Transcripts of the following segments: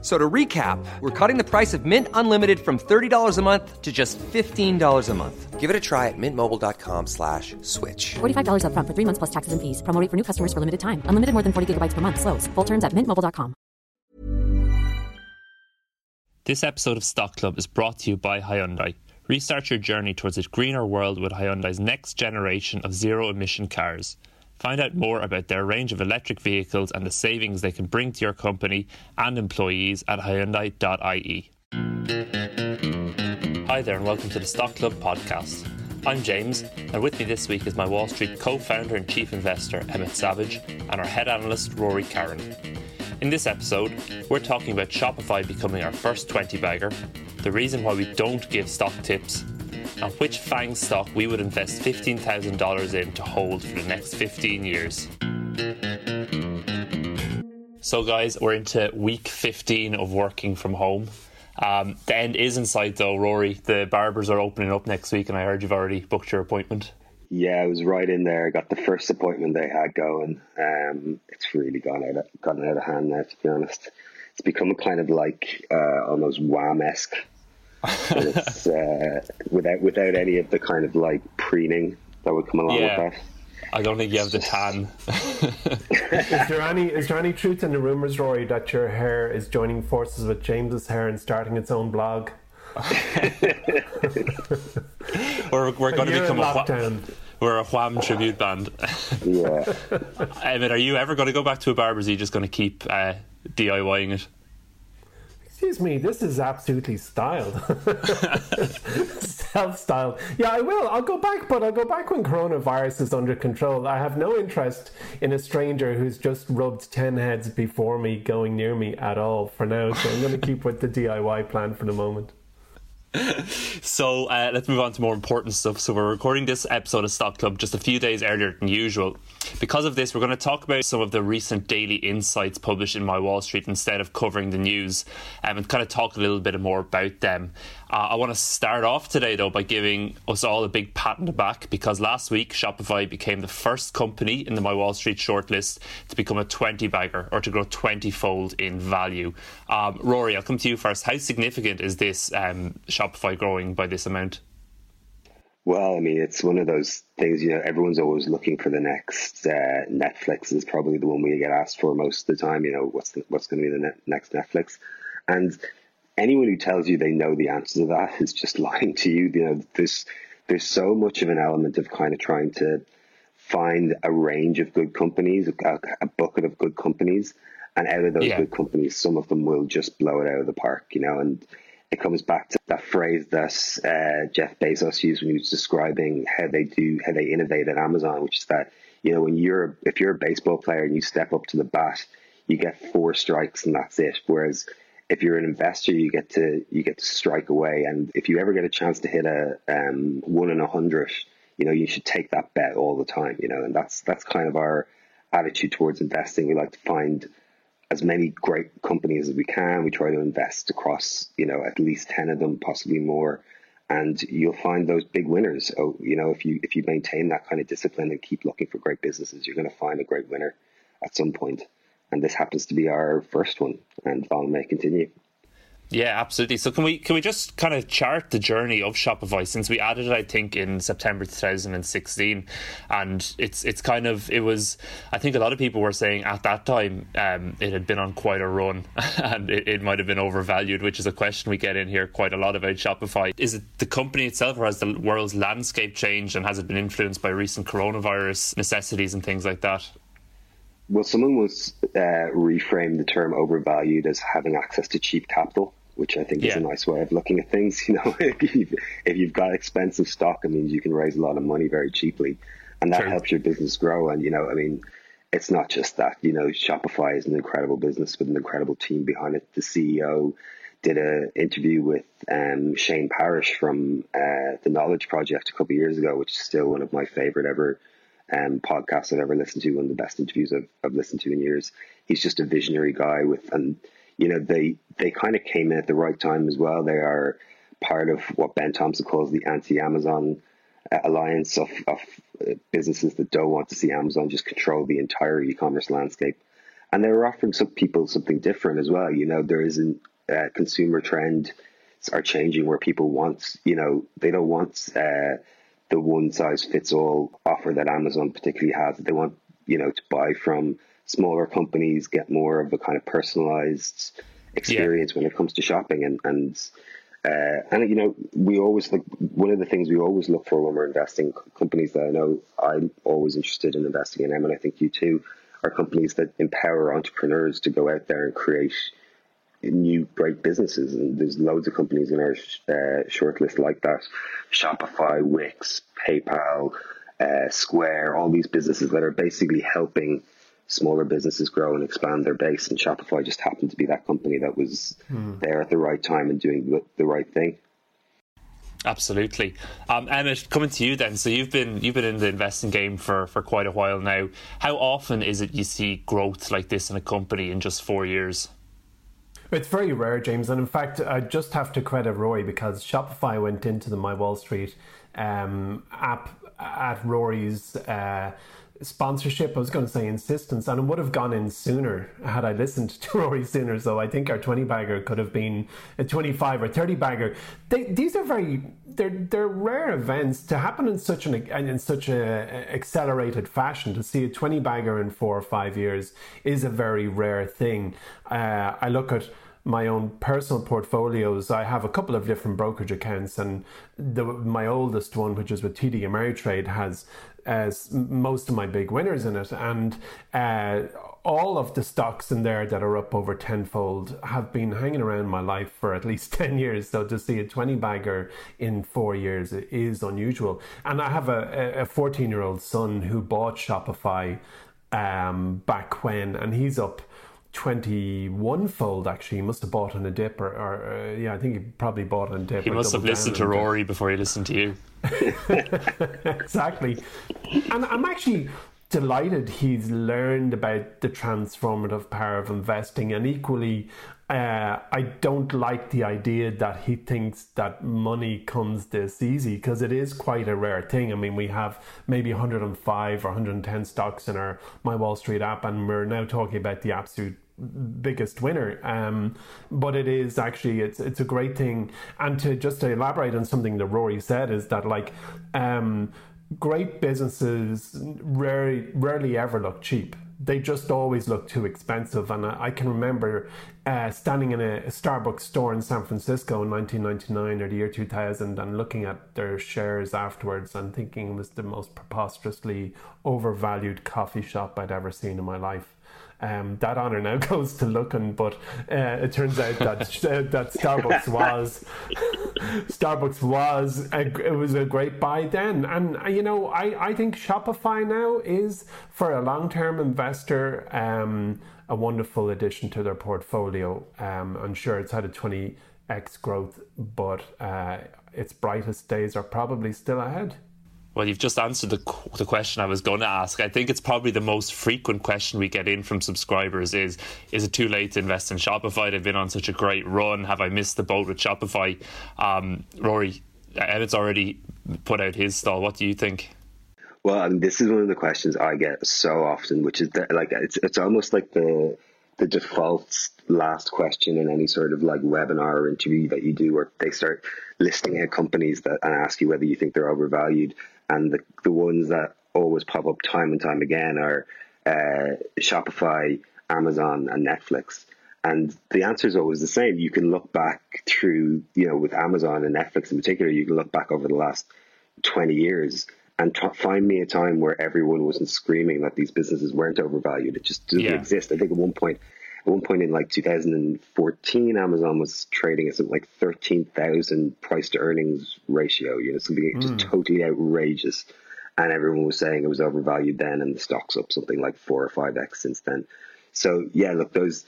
So to recap, we're cutting the price of Mint Unlimited from $30 a month to just $15 a month. Give it a try at mintmobile.com slash switch. $45 upfront for three months plus taxes and fees. Promo rate for new customers for limited time. Unlimited more than 40 gigabytes per month. Slows. Full terms at mintmobile.com. This episode of Stock Club is brought to you by Hyundai. Restart your journey towards a greener world with Hyundai's next generation of zero emission cars. Find out more about their range of electric vehicles and the savings they can bring to your company and employees at Hyundai.ie. Hi there, and welcome to the Stock Club podcast. I'm James, and with me this week is my Wall Street co founder and chief investor, Emmett Savage, and our head analyst, Rory Carron. In this episode, we're talking about Shopify becoming our first 20 bagger, the reason why we don't give stock tips, and which FANG stock we would invest $15,000 in to hold for the next 15 years. So, guys, we're into week 15 of working from home. Um, the end is in sight, though, Rory. The barbers are opening up next week, and I heard you've already booked your appointment. Yeah, I was right in there. Got the first appointment they had going. Um, it's really gone out of, gotten out of hand now. To be honest, it's become a kind of like uh, almost wham esque. It's uh, without without any of the kind of like preening that would come along Yeah. with that. I don't think you have the tan. Is there any is there any truth in the rumors, Rory, that your hair is joining forces with James's hair and starting its own blog? we're we're going to become a wha- we're a Wham tribute band. Yeah, Emmett, are you ever going to go back to a barber's? Or are you just going to keep uh, DIYing it? Excuse me, this is absolutely styled. Self-styled. Yeah, I will. I'll go back, but I'll go back when coronavirus is under control. I have no interest in a stranger who's just rubbed ten heads before me going near me at all for now. So I'm going to keep with the DIY plan for the moment. So uh, let's move on to more important stuff. So we're recording this episode of Stock Club just a few days earlier than usual. Because of this, we're going to talk about some of the recent daily insights published in My Wall Street instead of covering the news, um, and kind of talk a little bit more about them. Uh, I want to start off today though by giving us all a big pat on the back because last week Shopify became the first company in the My Wall Street shortlist to become a 20 bagger or to grow 20 fold in value. Um, Rory, I'll come to you first. How significant is this um, Shopify growing by this amount? Well, I mean, it's one of those things, you know, everyone's always looking for the next uh, Netflix is probably the one we get asked for most of the time. You know, what's the, what's going to be the ne- next Netflix? And anyone who tells you they know the answer to that is just lying to you. You know, there's there's so much of an element of kind of trying to find a range of good companies, a, a bucket of good companies, and out of those Yeah. good companies, some of them will just blow it out of the park. You know, and it comes back to that phrase that uh, Jeff Bezos used when he was describing how they do, how they innovate at Amazon, which is that you know when you're if you're a baseball player and you step up to the bat, you get four strikes and that's it. Whereas if you're an investor, you get to you get to strike away, and if you ever get a chance to hit a um, one in a hundred, you know you should take that bet all the time. You know, and that's that's kind of our attitude towards investing. We like to find as many great companies as we can. We try to invest across, you know, at least 10 of them, possibly more. And you'll find those big winners. Oh, you know, if you if you maintain that kind of discipline and keep looking for great businesses, you're going to find a great winner at some point. And this happens to be our first one, and long may continue. Yeah, absolutely. So can we can we just kind of chart the journey of Shopify since we added it, I think, in September 2016, and it's it's kind of it was. I think a lot of people were saying at that time um, it had been on quite a run, and it, it might have been overvalued, which is a question we get in here quite a lot about Shopify. Is it the company itself, or has the world's landscape changed, and has it been influenced by recent coronavirus necessities and things like that? Well, someone was uh, reframed the term overvalued as having access to cheap capital, which I think is a nice way of looking at things. You know, if you've, if you've got expensive stock, it means you can raise a lot of money very cheaply, and that True. helps your business grow. And you know, I mean, it's not just that. You know, Shopify is an incredible business with an incredible team behind it. The CEO did an interview with um, Shane Parrish from uh, the Knowledge Project a couple of years ago, which is still one of my favorite ever um, podcasts I've ever listened to, one of the best interviews I've, I've listened to in years. He's just a visionary guy with, and you know, they they kind of came in at the right time as well. They are part of what Ben Thompson calls the anti-Amazon uh, alliance of, of uh, businesses that don't want to see Amazon just control the entire e-commerce landscape. And they're offering some people something different as well. You know, there is a uh, consumer trend are changing where people want, you know, they don't want uh, the one size fits all offer that Amazon particularly has. They want, you know, to buy from smaller companies, get more of a kind of personalized experience yeah. when it comes to shopping and, and uh, and you know, we always like one of the things we always look for when we're investing companies that I know I'm always interested in investing in them, and I think you too, are companies that empower entrepreneurs to go out there and create new great businesses. And there's loads of companies in our uh, shortlist like that: Shopify, Wix, PayPal, uh, Square, all these businesses that are basically helping smaller businesses grow and expand their base. And Shopify just happened to be that company that was hmm. there at the right time and doing the right thing. Absolutely, um, Emmett. Coming to you then. So you've been you've been in the investing game for for quite a while now. How often is it you see growth like this in a company in just four years? It's very rare, James. And in fact, I just have to credit Rory because Shopify went into the My Wall Street um, app at Rory's. Uh, sponsorship, I was going to say insistence, and it would have gone in sooner had I listened to Rory sooner. So I think our 20 bagger could have been a 25 or 30 bagger. They, these are very, they're, they're rare events to happen in such an, in such a accelerated fashion. To see a 20 bagger in four or five years is a very rare thing. Uh, I look at, my own personal portfolios, I have a couple of different brokerage accounts, and the, my oldest one, which is with TD Ameritrade, has as most of my big winners in it. And uh, all of the stocks in there that are up over tenfold have been hanging around my life for at least 10 years. So to see a 20 bagger in four years is unusual. And I have a 14 year old son who bought Shopify um, back when, and he's up 21 fold actually he must have bought on a dip or, or uh, yeah i think he probably bought on a dip he must have listened to rory before he listened to you exactly and i'm actually delighted he's learned about the transformative power of investing and equally uh, I don't like the idea that he thinks that money comes this easy because it is quite a rare thing. I mean, we have maybe 105 or 110 stocks in our My Wall Street app, and we're now talking about the absolute biggest winner. Um, but it is actually it's it's a great thing. And to just to elaborate on something that Rory said is that like um, great businesses rarely rarely ever look cheap they just always look too expensive. And I, I can remember uh, standing in a, a, Starbucks store in San Francisco in 1999 or the year 2000 and looking at their shares afterwards and thinking it was the most preposterously overvalued coffee shop I'd ever seen in my life. Um, that honor now goes to Luckin, but uh, it turns out that uh, that Starbucks was Starbucks was a, it was a great buy then, and uh, you know I, I think Shopify now is for a long term investor um, a wonderful addition to their portfolio. Um, I'm sure it's had a twenty x growth, but uh, its brightest days are probably still ahead. Well, you've just answered the, the question I was going to ask. I think it's probably the most frequent question we get in from subscribers is Is it too late to invest in Shopify? They've been on such a great run. Have I missed the boat with Shopify? Um, Rory, Emmett's already put out his stall. What do you think? Well, I mean, this is one of the questions I get so often, which is that, like it's it's almost like the the default last question in any sort of like webinar or interview that you do, where they start listing out companies that and ask you whether you think they're overvalued and the, the ones that always pop up time and time again are uh, Shopify, Amazon, and Netflix. And the answer is always the same. You can look back through, you know, with Amazon and Netflix in particular, you can look back over the last 20 years and t- find me a time where everyone wasn't screaming that these businesses weren't overvalued. It just doesn't yeah. exist. I think at one point, at one point in like 2014, Amazon was trading at something like 13,000 price to earnings ratio, you know, something mm. just totally outrageous. And everyone was saying it was overvalued then, and the stock's up something like four or five X since then. So, yeah, look, those,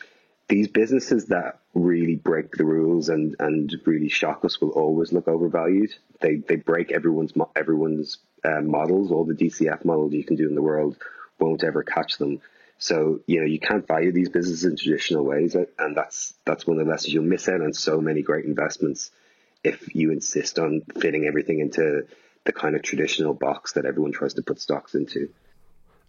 these businesses that really break the rules and, and really shock us will always look overvalued. They, they break everyone's, everyone's uh, models, all the DCF models you can do in the world won't ever catch them. So you know you can't value these businesses in traditional ways, and that's that's one of the lessons you'll miss out on so many great investments if you insist on fitting everything into the kind of traditional box that everyone tries to put stocks into.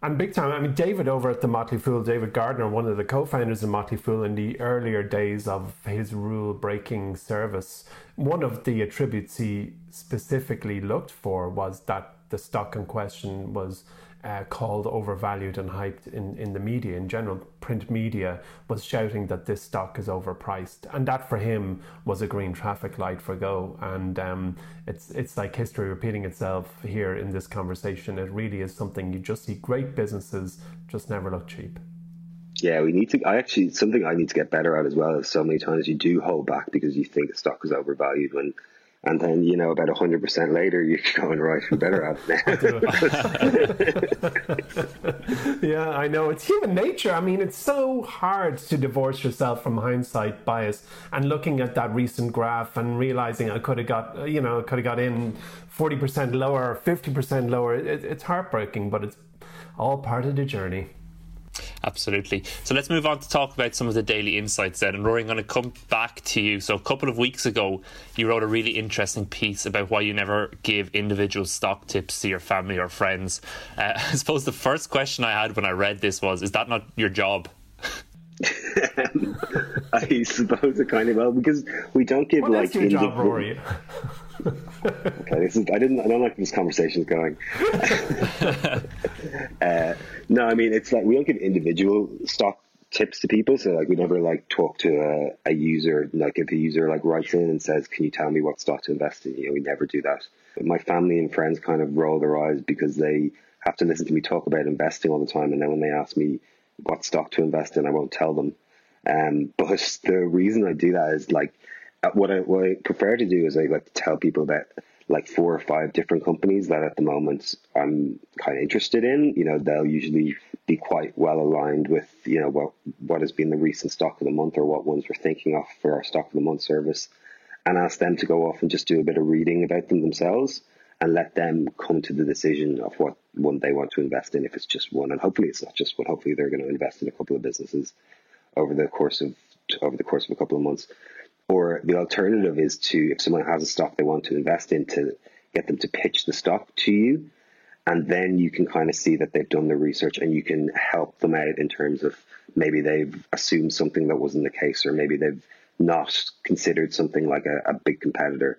And big time. I mean, David over at the Motley Fool, David Gardner, one of the co-founders of Motley Fool in the earlier days of his rule-breaking service, one of the attributes he specifically looked for was that the stock in question was uh, called overvalued and hyped in, in the media in general. Print media was shouting that this stock is overpriced, and that for him was a green traffic light for Go. And um, it's it's like history repeating itself here in this conversation. It really is something you just see great businesses just never look cheap. Yeah, we need to. I actually something I need to get better at as well. Is so many times you do hold back because you think the stock is overvalued when and then, you know, about 100% later, you're going, right, we better have it yeah, I know. It's human nature. I mean, it's so hard to divorce yourself from hindsight bias and looking at that recent graph and realizing I could have got, you know, I could have got in 40% lower, 50% lower. It, it's heartbreaking, but it's all part of the journey. Absolutely. So let's move on to talk about some of the daily insights then. And Rory, I'm going to come back to you. So a couple of weeks ago, you wrote a really interesting piece about why you never give individual stock tips to your family or friends. Uh, I suppose the first question I had when I read this was, is that not your job? I suppose it kind of well because we don't give what like your job, Rory? okay, this is I didn't I don't like this conversation going. uh, no, I mean it's like we don't give individual stock tips to people. So like we never like talk to a, a user like if a user like writes in and says, "Can you tell me what stock to invest in?" You know, we never do that. But my family and friends kind of roll their eyes because they have to listen to me talk about investing all the time, and then when they ask me what stock to invest in, I won't tell them. Um, but the reason I do that is like Uh, what I, what I prefer to do is I like to tell people about like four or five different companies that at the moment I'm kind of interested in. You know, they'll usually be quite well aligned with, you know, what, what has been the recent stock of the month or what ones we're thinking of for our stock of the month service and ask them to go off and just do a bit of reading about them themselves and let them come to the decision of what one they want to invest in if it's just one. And hopefully it's not just one. Hopefully they're going to invest in a couple of businesses over the course of over the course of a couple of months. Or the alternative is to, if someone has a stock they want to invest in, to get them to pitch the stock to you. And then you can kind of see that they've done the research and you can help them out in terms of maybe they've assumed something that wasn't the case, or maybe they've not considered something like a, a big competitor.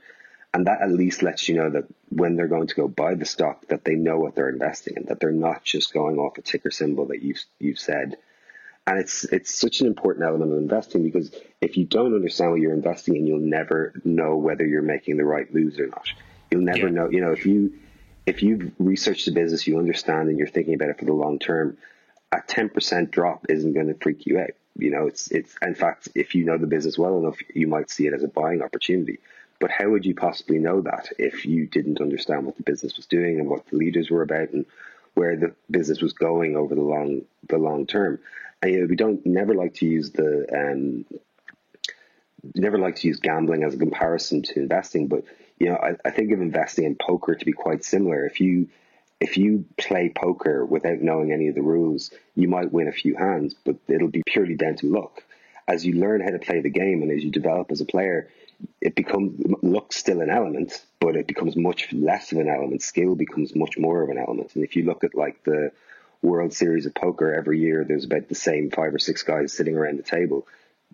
And that at least lets you know that when they're going to go buy the stock, that they know what they're investing in, that they're not just going off a ticker symbol that you've, you've said and it's it's such an important element of investing because if you don't understand what you're investing in, you'll never know whether you're making the right moves or not. You'll never yeah. know. You know, if you if you've researched the business, you understand, and you're thinking about it for the long term, a ten percent drop isn't going to freak you out. You know, it's it's in fact, if you know the business well enough, you might see it as a buying opportunity. But how would you possibly know that if you didn't understand what the business was doing and what the leaders were about and where the business was going over the long the long term? You know, we don't never like to use the um, never like to use gambling as a comparison to investing, but you know, I, I think of investing in poker to be quite similar. If you if you play poker without knowing any of the rules, you might win a few hands, but it'll be purely down to luck. As you learn how to play the game and as you develop as a player, it becomes luck still an element, but it becomes much less of an element. Skill becomes much more of an element. And if you look at like the World Series of Poker every year, there's about the same five or six guys sitting around the table.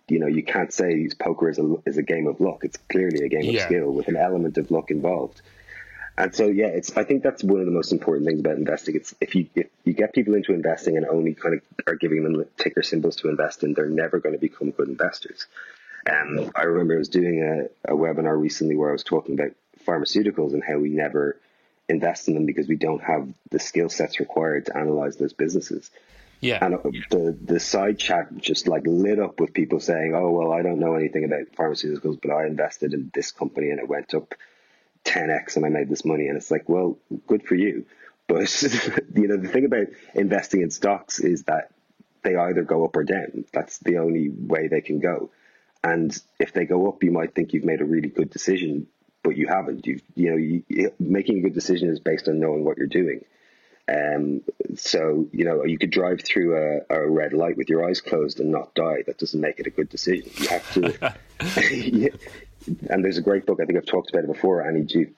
You know, you can't say poker is a, is a game of luck. It's clearly a game yeah. of skill with an element of luck involved. And so, yeah, it's. I think that's one of the most important things about investing. It's if you if you get people into investing and only kind of are giving them ticker symbols to invest in, they're never going to become good investors. Um, I remember I was doing a, a webinar recently where I was talking about pharmaceuticals and how we never invest in them because we don't have the skill sets required to analyze those businesses. Yeah. And uh, the the side chat just like lit up with people saying, "Oh well, I don't know anything about pharmaceuticals, but I invested in this company and it went up 10x and I made this money." And it's like, well, good for you. But you know, the thing about investing in stocks is that they either go up or down. That's the only way they can go. And if they go up, you might think you've made a really good decision, but you haven't. You've you know, you, making a good decision is based on knowing what you're doing. Um, so you know, you could drive through a, a, red light with your eyes closed and not die. That doesn't make it a good decision. You have to. yeah. And there's a great book I think I've talked about it before, Annie Duke,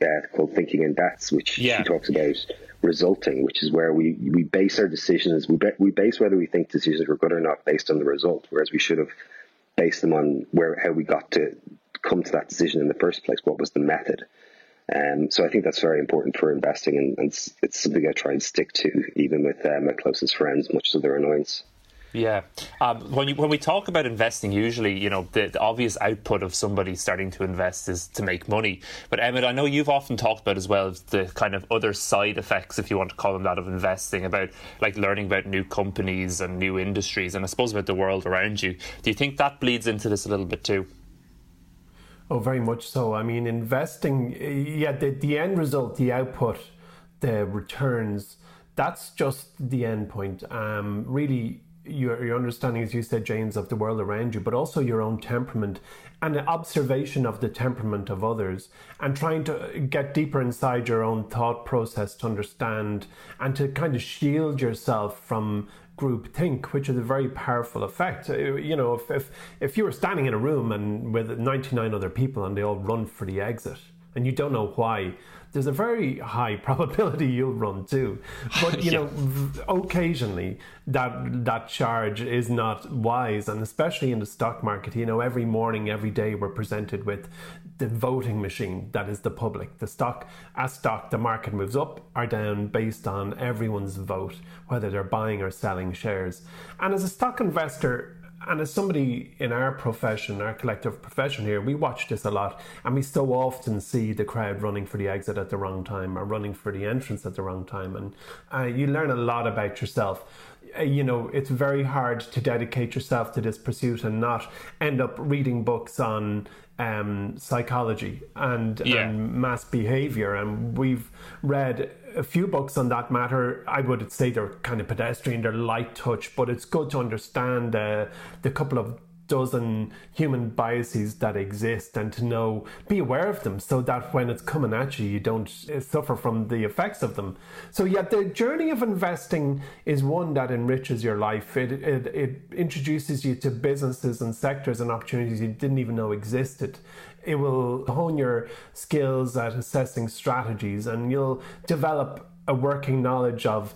uh, called Thinking in Bets, which yeah. she talks about resulting, which is where we, we base our decisions. We be, we base whether we think decisions were good or not based on the result, whereas we should have based them on where how we got to come to that decision in the first place. What was the method? Um, so I think that's very important for investing, and, and it's, something I try and stick to, even with uh, my closest friends, much to their annoyance. Yeah, um, when you, when we talk about investing, usually you know the, the, obvious output of somebody starting to invest is to make money. But Emmett, I know you've often talked about as well the kind of other side effects, if you want to call them that, of investing. About like learning about new companies and new industries, and I suppose about the world around you. Do you think that bleeds into this a little bit too? Oh, very much so. I mean, investing, yeah, the, the end result, the output, the returns, that's just the end point. Um, really, your, your understanding, as you said, James, of the world around you, but also your own temperament and an observation of the temperament of others and trying to get deeper inside your own thought process to understand and to kind of shield yourself from group think, which is a very powerful effect. Uh, you know, if, if, if you were standing in a room and with 99 other people and they all run for the exit and you don't know why, there's a very high probability you'll run too. But you yeah. know, occasionally that that charge is not wise, and especially in the stock market. You know, every morning, every day, we're presented with the voting machine that is the public. The stock, as stock, the market moves up or down based on everyone's vote, whether they're buying or selling shares. And as a stock investor, and as somebody in our profession, our collective profession here, we watch this a lot, and we so often see the crowd running for the exit at the wrong time or running for the entrance at the wrong time, and uh, you learn a lot about yourself. Uh, you know, it's very hard to dedicate yourself to this pursuit and not end up reading books on um, psychology and, yeah. and mass behavior. And we've read a few books on that matter. I would say they're kind of pedestrian, they're light touch, but it's good to understand uh, the couple of dozen human biases that exist and to know, be aware of them so that when it's coming at you, you don't suffer from the effects of them. So, yeah, the journey of investing is one that enriches your life. It, it, it introduces you to businesses and sectors and opportunities you didn't even know existed. It will hone your skills at assessing strategies and you'll develop a working knowledge of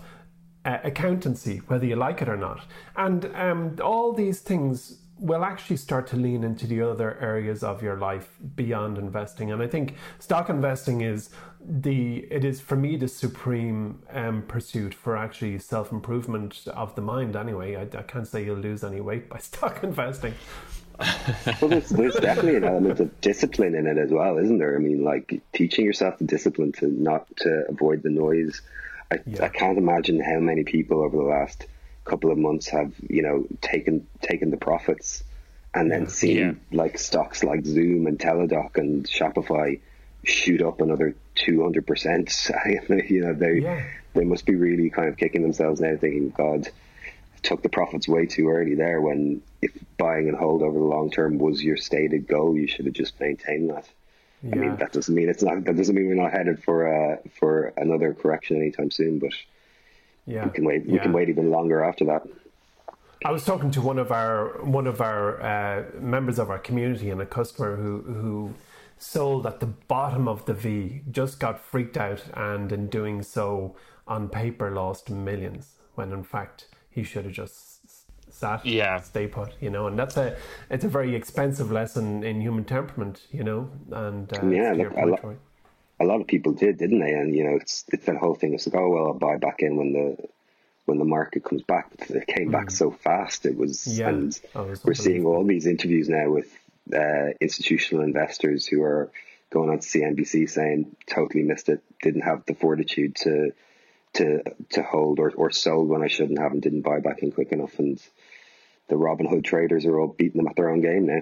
uh, accountancy, whether you like it or not. And um, all these things will actually start to lean into the other areas of your life beyond investing. And I think stock investing is the it is for me the supreme um, pursuit for actually self improvement of the mind. Anyway, I, I can't say you'll lose any weight by stock investing. well, there's, there's definitely an element of discipline in it as well, isn't there? I mean, like teaching yourself the discipline to not to avoid the noise. I, yeah. I can't imagine how many people over the last couple of months have you know taken taken the profits and then seen yeah. like stocks like Zoom and Teladoc and Shopify shoot up another two hundred percent. You know they yeah. they must be really kind of kicking themselves now, thinking, God, took the profits way too early there. When if buying and hold over the long term was your stated goal, you should have just maintained that. Yeah. I mean, that doesn't mean it's not. That doesn't mean we're not headed for uh, for another correction anytime soon. But yeah, we can wait. We can wait even longer after that. I was talking to one of our one of our uh, members of our community and a customer who who sold at the bottom of the V, just got freaked out, and in doing so, on paper, lost millions. When in fact, he should have just sat, yeah, stay put. You know, and that's a it's a very expensive lesson in human temperament. You know, and uh, yeah, look, point, a lot of people did, didn't they? And you know, it's it's that whole thing. It's like, oh well, I'll buy back in when the when the market comes back. But it came back mm. so fast. It was, yeah. and oh, we're seeing all these interviews now with uh, institutional investors who are going on to CNBC saying totally missed it, didn't have the fortitude to to to hold or, or sold when I shouldn't have and didn't buy back in quick enough and the Robinhood traders are all beating them at their own game now.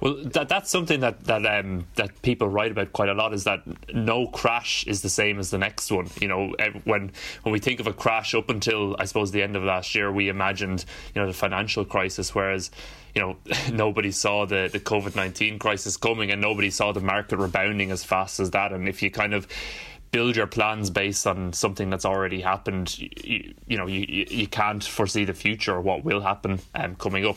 Well, that, that's something that that um, that people write about quite a lot. Is that no crash is the same as the next one. You know, when when we think of a crash up until I suppose the end of last year, we imagined you know the financial crisis, whereas you know nobody saw the the COVID nineteen crisis coming, and nobody saw the market rebounding as fast as that. And if you kind of build your plans based on something that's already happened, you, you know you you can't foresee the future or what will happen um, coming up.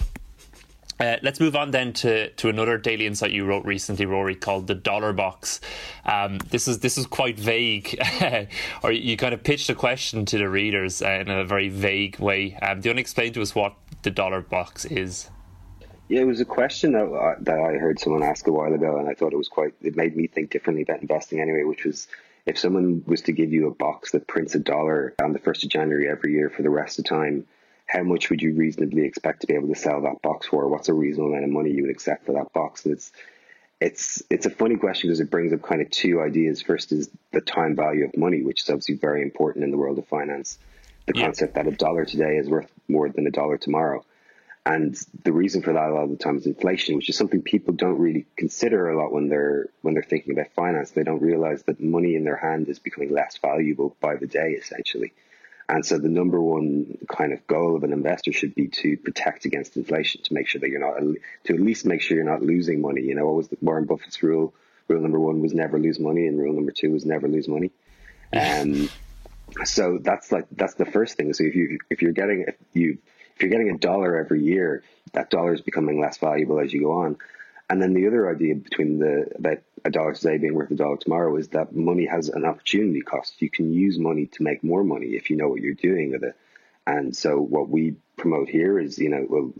Uh, let's move on then to, to another daily insight you wrote recently, Rory, called the dollar box. Um, this is this is quite vague, or you kind of pitched a question to the readers uh, in a very vague way. Um, do you want to explain to us what the dollar box is? Yeah, it was a question that, uh, that I heard someone ask a while ago, and I thought it was quite. It made me think differently about investing anyway, which was if someone was to give you a box that prints a dollar on the first of January every year for the rest of time how much would you reasonably expect to be able to sell that box for? What's a reasonable amount of money you would accept for that box? And it's it's it's a funny question because it brings up kind of two ideas. First is the time value of money, which is obviously very important in the world of finance. The yeah. concept that a dollar today is worth more than a dollar tomorrow. And the reason for that a lot of the time is inflation, which is something people don't really consider a lot when they're when they're thinking about finance. They don't realize that money in their hand is becoming less valuable by the day, essentially. And so the number one kind of goal of an investor should be to protect against inflation, to make sure that you're not, to at least make sure you're not losing money. You know, what was the Warren Buffett's rule? Rule number one was never lose money, and rule number two was never lose money. Um, so that's like that's the first thing. So if you if you're getting if you if you're getting a dollar every year, that dollar is becoming less valuable as you go on. And then the other idea between the about a dollar today being worth a dollar tomorrow is that money has an opportunity cost. You can use money to make more money if you know what you're doing with it. And so what we promote here is, you know, well,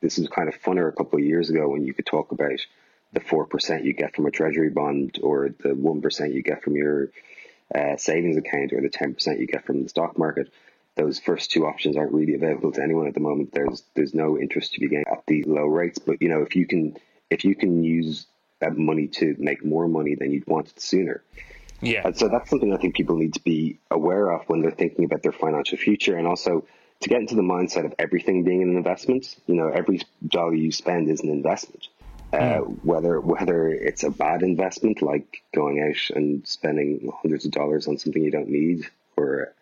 this is kind of funner a couple of years ago when you could talk about the 4% you get from a treasury bond or the 1% you get from your uh, savings account or the 10% you get from the stock market. Those first two options aren't really available to anyone at the moment. There's there's no interest to be gained at these low rates. But you know, if you can if you can use that money to make more money, than you'd want it sooner. Yeah. And so that's something I think people need to be aware of when they're thinking about their financial future and also to get into the mindset of everything being an investment. You know, every dollar you spend is an investment. Uh, mm. whether whether it's a bad investment like going out and spending hundreds of dollars on something you don't need or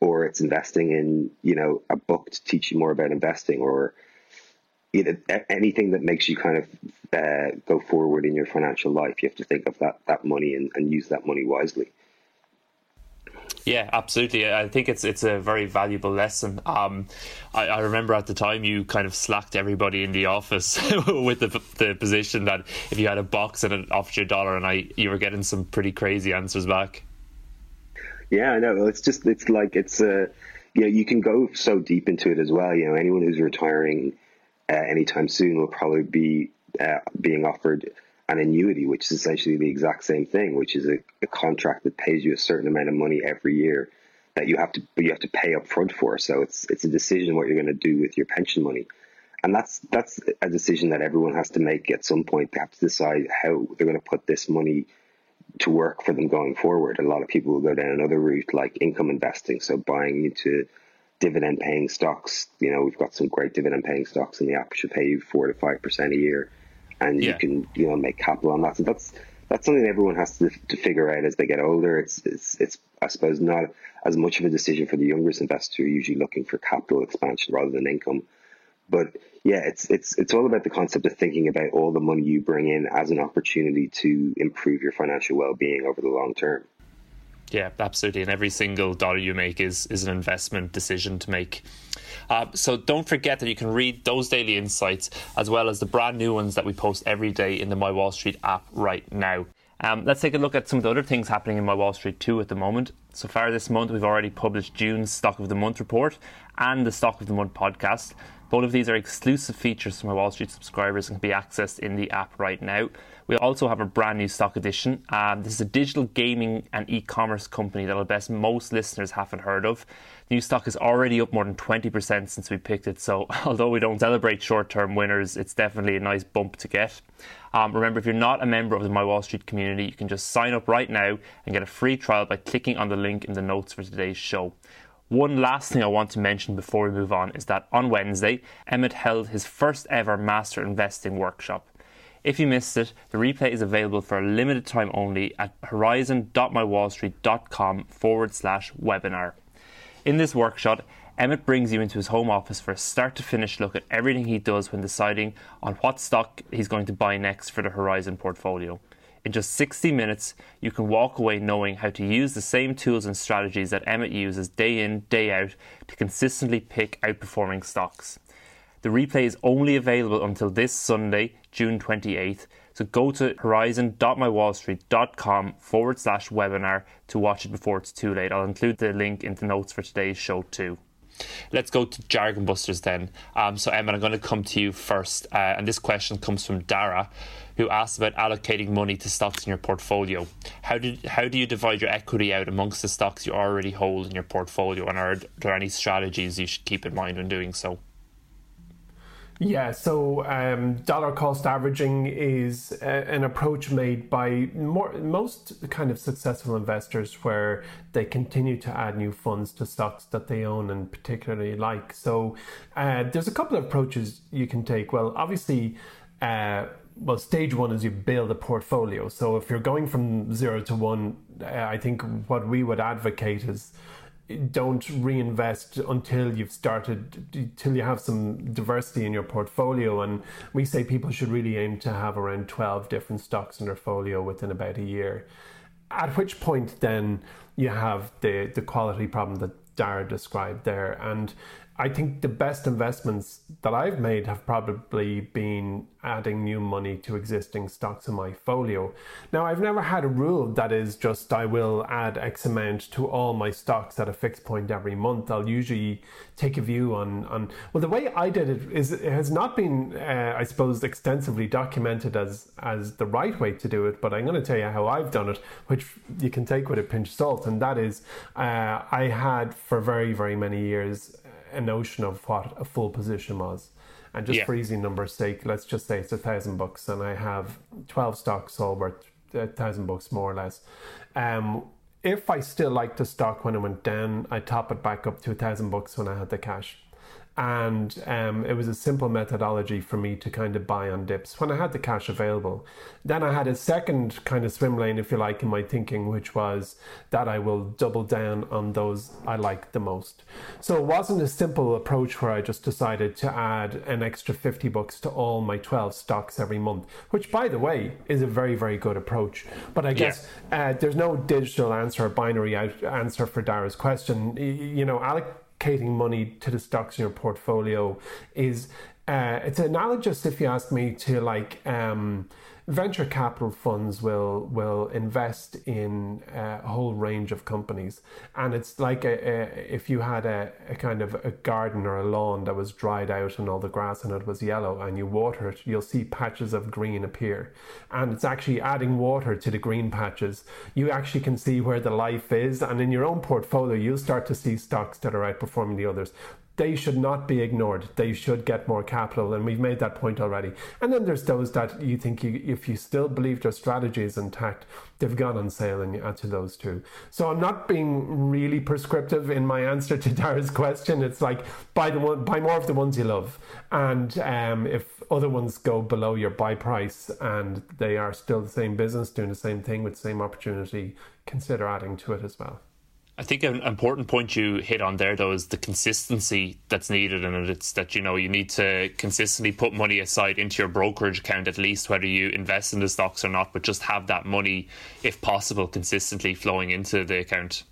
or it's investing in you know a book to teach you more about investing or you know, anything that makes you kind of uh, go forward in your financial life, you have to think of that that money and, and use that money wisely. Yeah, absolutely. I think it's it's a very valuable lesson. Um, I, I, remember at the time you kind of slacked everybody in the office with the the position that if you had a box and it offered you a dollar, and I you were getting some pretty crazy answers back. Yeah, I know. It's just it's like it's uh, you know you can go so deep into it as well. You know, anyone who's retiring uh, anytime soon will probably be uh, being offered an annuity, which is essentially the exact same thing, which is a, a, contract that pays you a certain amount of money every year that you have to you have to pay up front for. So it's it's a decision what you're going to do with your pension money, and that's that's a decision that everyone has to make at some point. They have to decide how they're going to put this money to work for them going forward. A lot of people will go down another route like income investing, so buying into dividend paying stocks. You know, we've got some great dividend paying stocks in the app, which should pay you four to five percent a year, and yeah. you can you know make capital on that. So that's that's something everyone has to, to figure out as they get older. It's it's it's I suppose not as much of a decision for the youngest investor, usually looking for capital expansion rather than income. But yeah, it's it's it's all about the concept of thinking about all the money you bring in as an opportunity to improve your financial well being over the long term. Yeah, absolutely. And every single dollar you make is is an investment decision to make. Uh, so don't forget that you can read those daily insights as well as the brand new ones that we post every day in the My Wall Street app right now. Um, let's take a look at some of the other things happening in My Wall Street too at the moment. So far this month, we've already published June's Stock of the Month report and the Stock of the Month podcast. Both of these are exclusive features for my Wall Street subscribers and can be accessed in the app right now. We also have a brand new stock edition. Um, this is a digital gaming and e commerce company that I bet most listeners haven't heard of. The new stock is already up more than 20% since we picked it, so although we don't celebrate short term winners, it's definitely a nice bump to get. Um, remember, if you're not a member of the My Wall Street community, you can just sign up right now and get a free trial by clicking on the link in the notes for today's show. One last thing I want to mention before we move on is that on Wednesday, Emmett held his first ever Master Investing workshop. If you missed it, the replay is available for a limited time only at horizon.mywallstreet.com forward slash webinar. In this workshop, Emmett brings you into his home office for a start to finish look at everything he does when deciding on what stock he's going to buy next for the Horizon portfolio. In just 60 minutes, you can walk away knowing how to use the same tools and strategies that Emmett uses day in, day out to consistently pick outperforming stocks. The replay is only available until this Sunday, June 28th, so go to horizon.mywallstreet.com forward slash webinar to watch it before it's too late. I'll include the link in the notes for today's show too. Let's go to Jargon Busters then. Um, so, Emma, I'm going to come to you first. Uh, and this question comes from Dara, who asked about allocating money to stocks in your portfolio. How, did, how do you divide your equity out amongst the stocks you already hold in your portfolio? And are there any strategies you should keep in mind when doing so? Yeah, so um, dollar cost averaging is a, an approach made by more, most kind of successful investors where they continue to add new funds to stocks that they own and particularly like. So uh, there's a couple of approaches you can take. Well, obviously, uh, well, stage one is you build a portfolio. So if you're going from zero to one, uh, I think what we would advocate is don't reinvest until you've started until you have some diversity in your portfolio. And we say people should really aim to have around 12 different stocks in their folio within about a year. At which point then you have the the quality problem that Dara described there. And I think the best investments that I've made have probably been adding new money to existing stocks in my folio. Now, I've never had a rule that is just I will add X amount to all my stocks at a fixed point every month. I'll usually take a view on, on well, the way I did it is it has not been, uh, I suppose, extensively documented as, as the right way to do it, but I'm going to tell you how I've done it, which you can take with a pinch of salt. And that is, uh, I had for very, very many years a notion of what a full position was. And just yeah. for easy numbers' sake, let's just say it's a thousand bucks, and I have twelve stocks all worth a thousand bucks more or less. Um, if I still like the stock when it went down, I top it back up to a thousand bucks when I had the cash and um, it was a simple methodology for me to kind of buy on dips when I had the cash available. Then I had a second kind of swim lane, if you like, in my thinking, which was that I will double down on those I like the most. So it wasn't a simple approach where I just decided to add an extra 50 bucks to all my 12 stocks every month, which, by the way, is a very, very good approach. But I guess yeah. uh, there's no digital answer, or binary answer for Dara's question. You know, Alec allocating money to the stocks in your portfolio is uh, it's analogous, if you ask me, to like um, venture capital funds will will invest in uh, a whole range of companies, and it's like a, a, if you had a, a, kind of a garden or a lawn that was dried out and all the grass in it was yellow, and you water it, you'll see patches of green appear, and it's actually adding water to the green patches. You actually can see where the life is, and in your own portfolio, you'll start to see stocks that are outperforming the others they should not be ignored. They should get more capital, and we've made that point already. And then there's those that you think you, if you still believe their strategy is intact, they've gone on sale, and you add to those too. So I'm not being really prescriptive in my answer to Dara's question. It's like buy the one, buy more of the ones you love, and um, if other ones go below your buy price and they are still the same business doing the same thing with the same opportunity, consider adding to it as well. I think an important point you hit on there, though, is the consistency that's needed, and it's that you know you need to consistently put money aside into your brokerage account at least, whether you invest in the stocks or not, but just have that money, if possible, consistently flowing into the account.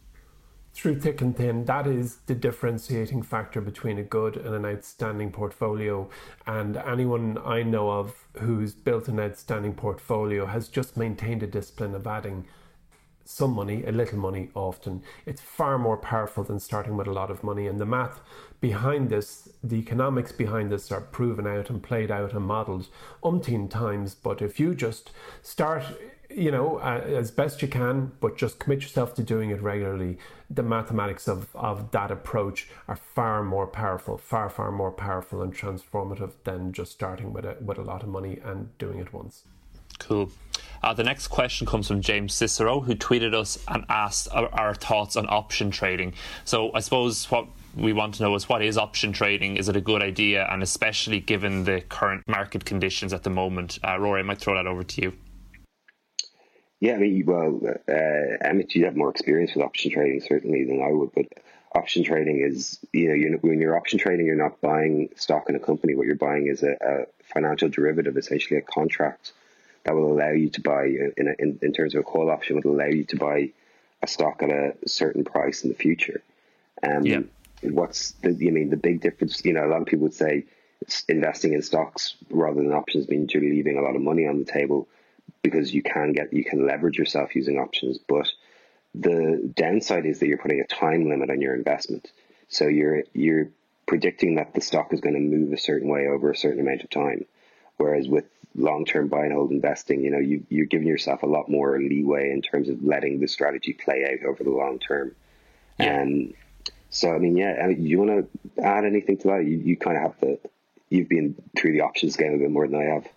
Through thick and thin, that is the differentiating factor between a good and an outstanding portfolio. And anyone I know of who's built an outstanding portfolio has just maintained a discipline of adding some money, a little money often. It's far more powerful than starting with a lot of money. And the math behind this, the economics behind this are proven out and played out and modeled umpteen times. But if you just start, you know, uh, as best you can, but just commit yourself to doing it regularly, the mathematics of, of that approach are far more powerful, far, far more powerful and transformative than just starting with a, with a lot of money and doing it once. Cool. Uh, the next question comes from James Cicero, who tweeted us and asked our, our, thoughts on option trading. So I suppose what we want to know is what is option trading? Is it a good idea? And especially given the current market conditions at the moment, uh, Rory, I might throw that over to you. Yeah, I mean, well, uh, Emmett, you have more experience with option trading certainly than I would, but option trading is, you know, you're, when you're option trading, you're not buying stock in a company. What you're buying is a, a financial derivative, essentially a contract that will allow you to buy, in, a, in, in terms of a call option, will allow you to buy a stock at a certain price in the future. Um, yeah. What's the, I mean, the big difference, you know, a lot of people would say investing in stocks rather than options means you're leaving a lot of money on the table because you can get, you can leverage yourself using options. But the downside is that you're putting a time limit on your investment. So you're, you're predicting that the stock is going to move a certain way over a certain amount of time. Whereas with long term buy and hold investing, you know, you, you're giving yourself a lot more leeway in terms of letting the strategy play out over the long term. Yeah. Um, so, I mean, yeah, you want to add anything to that? You, you kind of have to, you've been through the options game a bit more than I have.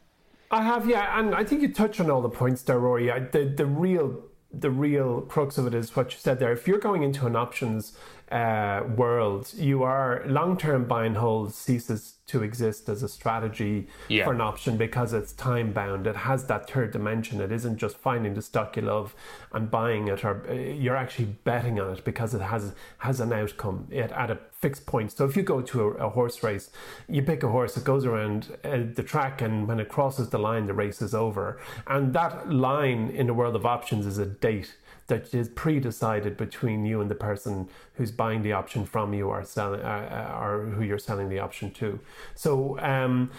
I have, yeah, and I think you touch on all the points there, Rory. I, the the real the real crux of it is what you said there. If you're going into an options uh, world, you are long term buy and hold ceases to exist as a strategy yeah. for an option because it's time bound. It has that third dimension. It isn't just finding the stock you love and buying it, or uh, you're actually betting on it because it has has an outcome it, at a fixed point. So if you go to a, a horse race, you pick a horse, it goes around uh, the track, and when it crosses the line, the race is over. And that line in the world of options is a date that is pre-decided between you and the person who's buying the option from you or selling uh, uh, or who you're selling the option to. So um,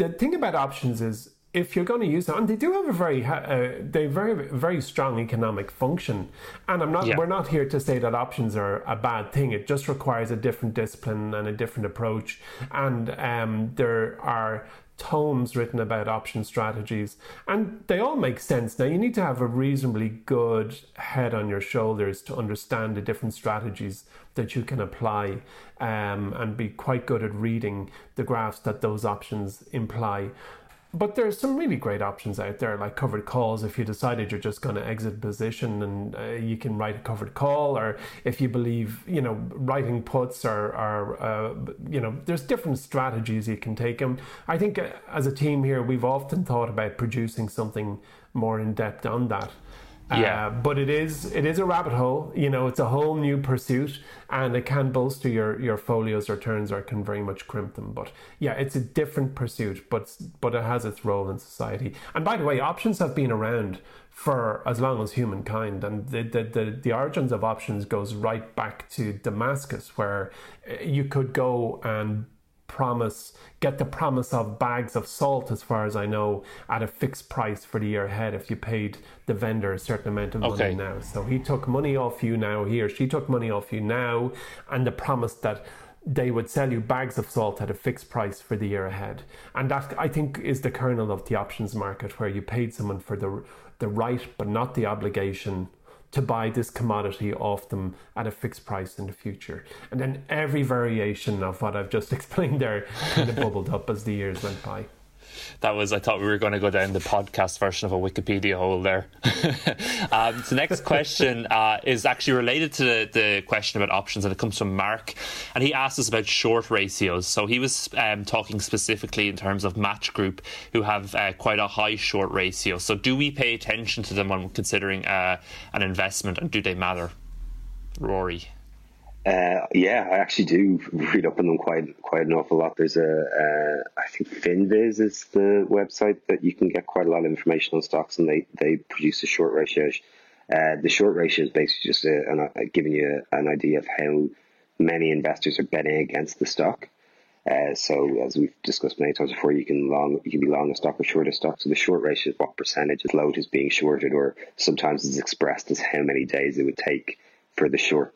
the thing about options is if you're going to use them, and they do have a very, uh, they very, very strong economic function. And I'm not, yeah. we're not here to say that options are a bad thing. It just requires a different discipline and a different approach. And um, there are tomes written about option strategies, and they all make sense. Now, you need to have a reasonably good head on your shoulders to understand the different strategies that you can apply um, and be quite good at reading the graphs that those options imply but there's some really great options out there like covered calls. If you decided you're just going to exit position and uh, you can write a covered call. Or if you believe you know writing puts or, or uh, you know there's different strategies you can take and i think uh, as a team here we've often thought about producing something more in depth on that yeah. Uh, but it is it is a rabbit hole. You know, it's a whole new pursuit, and it can bolster your your folio's or turns, or can very much crimp them. But yeah, it's a different pursuit, but but it has its role in society. And by the way, options have been around for as long as humankind, and the the the, the origins of options goes right back to Damascus, where uh, you could go and promise, get the promise of bags of salt, as far as I know, at a fixed price for the year ahead if you paid the vendor a certain amount of money now. So he took money off you now, he or she took money off you now, and the promise that they would sell you bags of salt at a fixed price for the year ahead. And that, I think, is the kernel of the options market, where you paid someone for the, the right but not the obligation to buy this commodity off them at a fixed price in the future. And then every variation of what I've just explained there kind of bubbled up as the years went by that was I thought we were going to go down the podcast version of a Wikipedia hole there. um, so next question uh, is actually related to the, the, question about options, and it comes from Mark, and he asked us about short ratios. So he was um, talking specifically in terms of Match Group, who have uh, quite a high short ratio. So do we pay attention to them when considering uh, an investment, and do they matter? Rory. Uh, yeah, I actually do read up on them quite quite an awful lot. There's a, uh, I think Finviz is the website that you can get quite a lot of information on stocks, and they they produce a short ratio. Uh, the short ratio is basically just a, a, giving you an idea of how many investors are betting against the stock. Uh, so as we've discussed many times before, you can long you can be long a stock or short a stock. So the short ratio is what percentage of float is being shorted, or sometimes it's expressed as how many days it would take for the short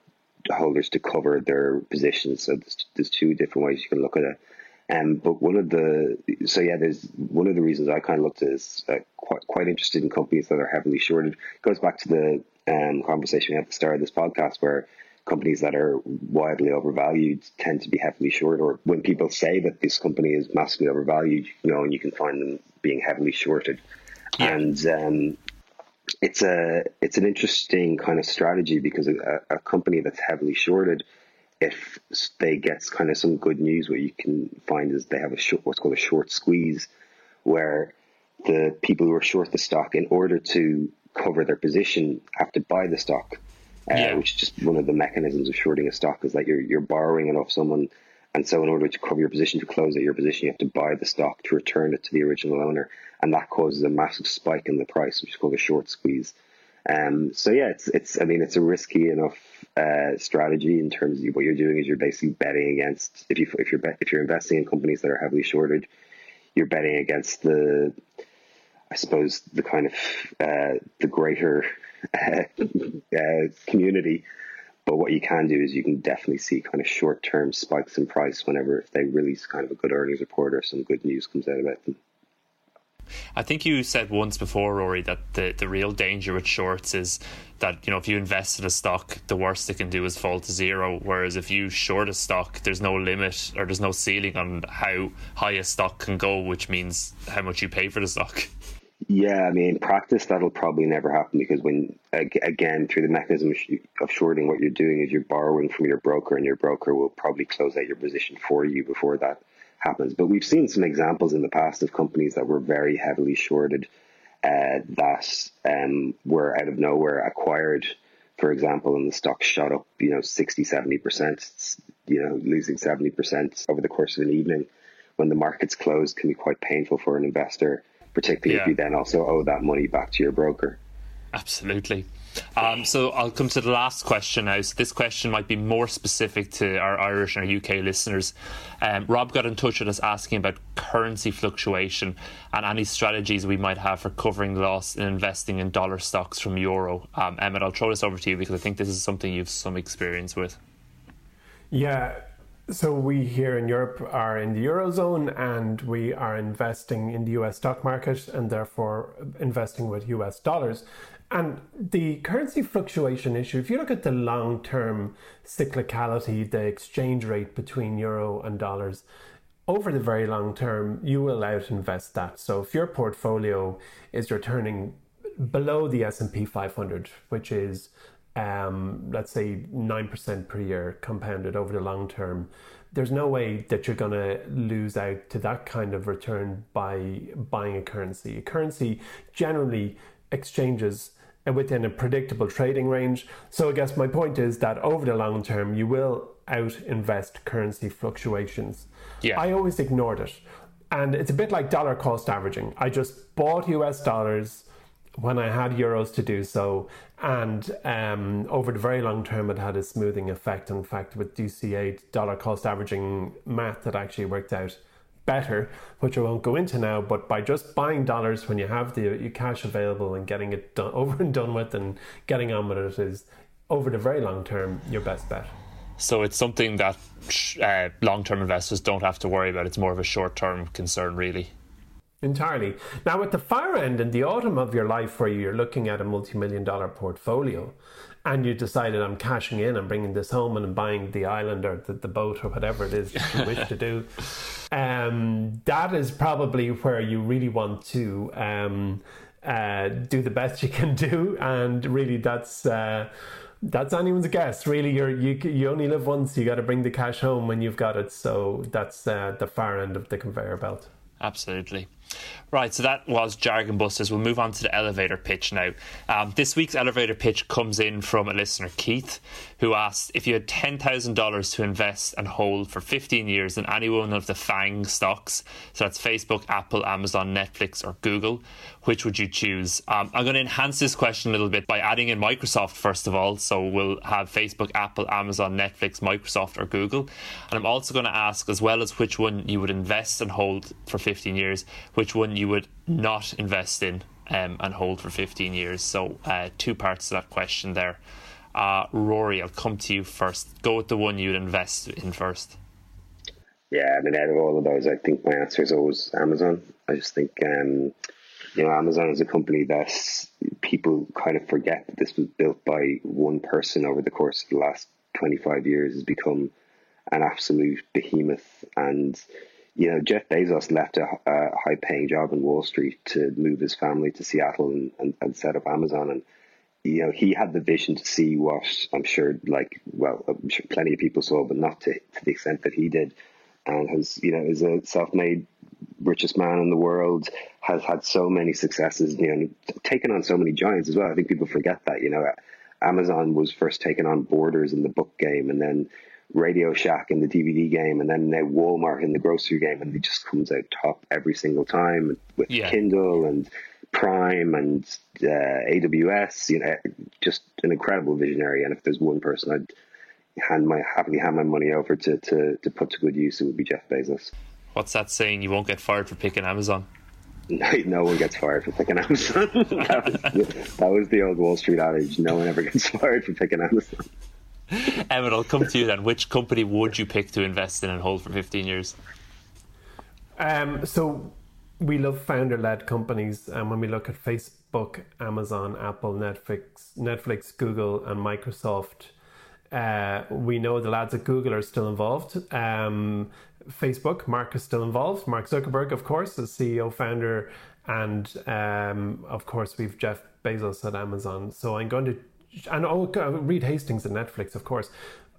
holders to cover their positions. So there's, there's two different ways you can look at it. Um, but one of the so yeah, there's one of the reasons I kind of looked at is uh, quite quite interested in companies that are heavily shorted. It goes back to the um, conversation we had at the start of this podcast, where companies that are widely overvalued tend to be heavily short. Or when people say that this company is massively overvalued, you know, and you can find them being heavily shorted. Yeah. And um, it's a it's an interesting kind of strategy because a, a company that's heavily shorted if they get kind of some good news, what you can find is they have a short, what's called a short squeeze, where the people who are short the stock, in order to cover their position, have to buy the stock, uh, yeah. which is just one of the mechanisms of shorting a stock is that you're you're borrowing it off someone, and so in order to cover your position to close out your position, you have to buy the stock to return it to the original owner, and that causes a massive spike in the price, which is called a short squeeze. Um, so yeah, it's it's I mean it's a risky enough uh, strategy in terms of what you're doing is you're basically betting against if you if you're if you're investing in companies that are heavily shorted, you're betting against the I suppose the kind of uh, the greater uh, community. But what you can do is you can definitely see kind of short term spikes in price whenever if they release kind of a good earnings report or some good news comes out about them. I think you said once before, Rory, that the, the real danger with shorts is that you know if you invest in a stock, the worst it can do is fall to zero. Whereas if you short a stock, there's no limit or there's no ceiling on how high a stock can go, which means how much you pay for the stock. Yeah, I mean, in practice, that'll probably never happen because when, again, through the mechanism of shorting, what you're doing is you're borrowing from your broker, and your broker will probably close out your position for you before that happens. But we've seen some examples in the past of companies that were very heavily shorted uh, that um, were out of nowhere acquired, for example, and the stock shot up, you know, 60, 70%, you know, losing 70% over the course of an evening when the markets closed can be quite painful for an investor, particularly yeah. if you then also owe that money back to your broker. Absolutely. Um, so I'll come to the last question now. So this question might be more specific to our Irish and our UK listeners. Um, Rob got in touch with us asking about currency fluctuation and any strategies we might have for covering the loss in investing in dollar stocks from euro. Um, Emmett, I'll throw this over to you because I think this is something you've some experience with. Yeah, so we here in Europe are in the eurozone and we are investing in the US stock market and therefore investing with US dollars. And the currency fluctuation issue, if you look at the long term cyclicality, the exchange rate between euro and dollars, over the very long term, you will out invest that. So if your portfolio is returning below the S&P 500, which is um, let's say 9% per year compounded over the long term, there's no way that you're going to lose out to that kind of return by buying a currency. A currency generally exchanges within a predictable trading range. So I guess my point is that over the long term, you will out invest currency fluctuations. Yeah. I always ignored it. And it's a bit like dollar cost averaging. I just bought US dollars when I had euros to do so. And um, over the very long term, it had a smoothing effect. In fact, with DCA dollar cost averaging math, that actually worked out better, which I won't go into now. But by just buying dollars when you have the your cash available and getting it done, over and done with and getting on with it is, over the very long term, your best bet. So it's something that uh, long term investors don't have to worry about. It's more of a short term concern, really. Entirely. Now, at the far end, in the autumn of your life, where you're looking at a multi million dollar portfolio, and you decided I'm cashing in, I'm bringing this home, and I'm buying the island or the, the boat or whatever it is that you wish to do, um, that is probably where you really want to um, uh, do the best you can do, and really that's. Uh, that's anyone's guess. Really, you you you only live once. You got to bring the cash home when you've got it. So that's uh, the far end of the conveyor belt. Absolutely. Right, so that was Jargon Busters. We'll move on to the elevator pitch now. Um, this week's elevator pitch comes in from a listener, Keith, who asked if you had $10,000 to invest and hold for 15 years in any one of the FANG stocks, so that's Facebook, Apple, Amazon, Netflix, or Google, which would you choose? Um, I'm going to enhance this question a little bit by adding in Microsoft, first of all. So we'll have Facebook, Apple, Amazon, Netflix, Microsoft, or Google. And I'm also going to ask, as well as which one you would invest and hold for 15 years, which one you would not invest in um, and hold for 15 years. So, uh, two parts to that question there. Uh, Rory, I'll come to you first. Go with the one you'd invest in first. Yeah, I mean, out of all of those, I think my answer is always Amazon. I just think, um, you know, Amazon is a company that people kind of forget that this was built by one person over the course of the last 25 years, has become an absolute behemoth. And you know, Jeff Bezos left a, a high paying job in Wall Street to move his family to Seattle and, and, and, set up Amazon. And, you know, he had the vision to see what I'm sure, like, well, I'm sure plenty of people saw, but not to, to the extent that he did. And has, you know, is a self-made richest man in the world, has had so many successes, you know, taken on so many giants as well. I think people forget that, you know, Amazon was first taken on Borders in the book game, and then Radio Shack in the DVD game, and then now Walmart in the grocery game, and it just comes out top every single time with Yeah. Kindle and Prime and uh, AWS. You know, just an incredible visionary. And if there's one person I'd hand my happily hand my money over to to to put to good use, it would be Jeff Bezos. What's that saying? You won't get fired for picking Amazon. No, no one gets fired for picking Amazon. that, was the, that was the old Wall Street adage. No one ever gets fired for picking Amazon. Emmett, I'll come to you then. Which company would you pick to invest in and hold for 15 years? Um, so we love founder-led companies, and when we look at Facebook, Amazon, Apple, Netflix, Netflix, Google, and Microsoft, uh, we know the lads at Google are still involved. Um, Facebook, Mark is still involved. Mark Zuckerberg, of course, is CEO, founder, and um, of course we've Jeff Bezos at Amazon. So I'm going to, and oh, Reed Hastings at Netflix, of course.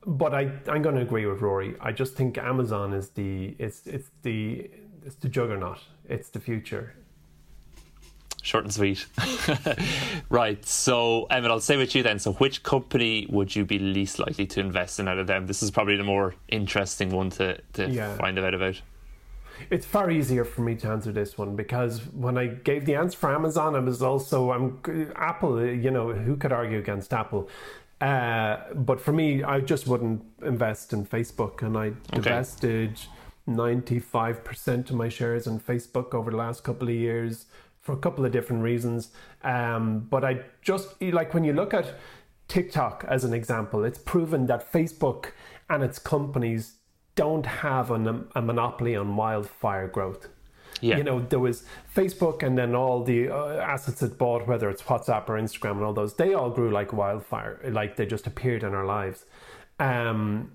But I, I'm going to agree with Rory. I just think Amazon is the, it's, it's the, it's the juggernaut. It's the future. Short and sweet. right. So, Emmett, I'll stay with you then. So, which company would you be least likely to invest in out of them? This is probably the more interesting one to, to Yeah. find out about. It's far easier for me to answer this one because when I gave the answer for Amazon, I was also I'm Apple. You know, who could argue against Apple? Uh, but for me, I just wouldn't invest in Facebook, and I divested ninety five percent of my shares in Facebook over the last couple of years for a couple of different reasons. Um, but I just like when you look at TikTok as an example, it's proven that Facebook and its companies don't have an, a monopoly on wildfire growth. Yeah. You know, there was Facebook and then all the uh, assets it bought, whether it's WhatsApp or Instagram and all those, they all grew like wildfire, like they just appeared in our lives. Um,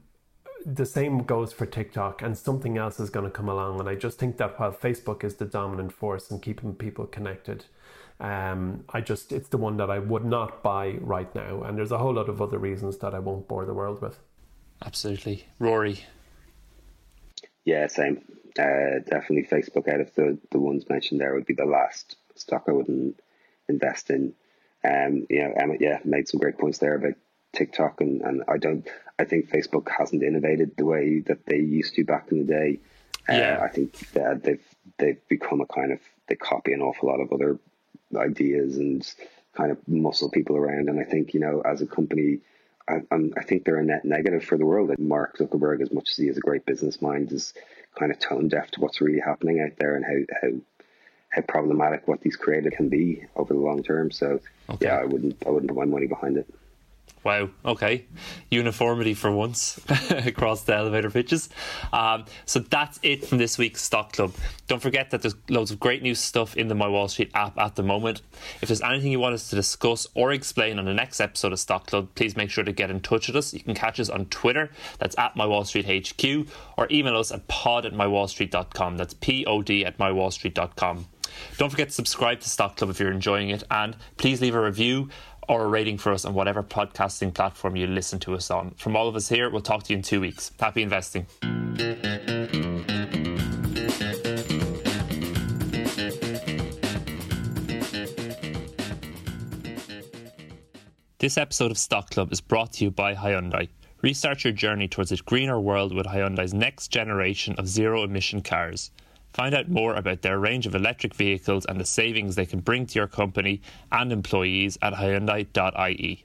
the same goes for TikTok, and something else is going to come along. And I just think that while Facebook is the dominant force in keeping people connected, um, I just it's the one that I would not buy right now. And there's a whole lot of other reasons that I won't bore the world with. Absolutely. Rory. Yeah, same. Uh, definitely Facebook out of the, the ones mentioned there would be the last stock I wouldn't invest in. Um, you know, Emmett, yeah, made some great points there about TikTok, and, and I don't, I think Facebook hasn't innovated the way that they used to back in the day. Uh, Yeah. I think that they've they've become a kind of they copy an awful lot of other ideas and kind of muscle people around. And I think you know, as a company, I, I'm, I think they're a net negative for the world. That Mark Zuckerberg, as much as he is a great business mind, is kind of tone deaf to what's really happening out there and how how how problematic what these created can be over the long term. So Okay. yeah, I wouldn't I wouldn't put my money behind it. Wow. Okay. Uniformity for once across the elevator pitches. Um, so that's it from this week's Stock Club. Don't forget that there's loads of great new stuff in the My Wall Street app at the moment. If there's anything you want us to discuss or explain on the next episode of Stock Club, please make sure to get in touch with us. You can catch us on Twitter, that's at My Wall Street HQ, or email us at pod at mywallstreet.com. That's P O D at mywallstreet.com. Don't forget to subscribe to Stock Club if you're enjoying it, and please leave a review or a rating for us on whatever podcasting platform you listen to us on. From all of us here, we'll talk to you in two weeks. Happy investing. This episode of Stock Club is brought to you by Hyundai. Restart your journey towards a greener world with Hyundai's next generation of zero emission cars. Find out more about their range of electric vehicles and the savings they can bring to your company and employees at Hyundai.ie.